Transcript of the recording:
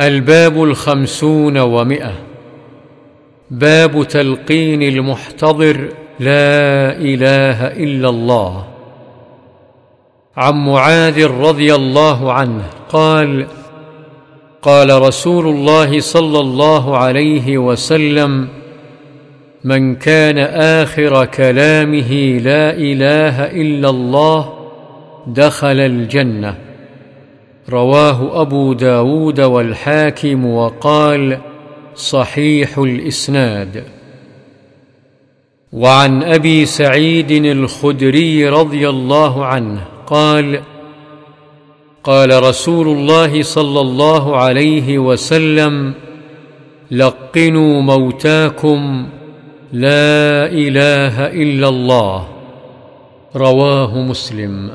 الباب الخمسون ومئة. باب تلقين المحتضر لا إله إلا الله. عن معاذ رضي الله عنه قال قال رسول الله صلى الله عليه وسلم من كان آخر كلامه لا إله إلا الله دخل الجنة. رواه أبو داود والحاكم وقال صحيح الإسناد. وعن أبي سعيد الخدري رضي الله عنه قال قال رسول الله صلى الله عليه وسلم لقنوا موتاكم لا إله إلا الله. رواه مسلم.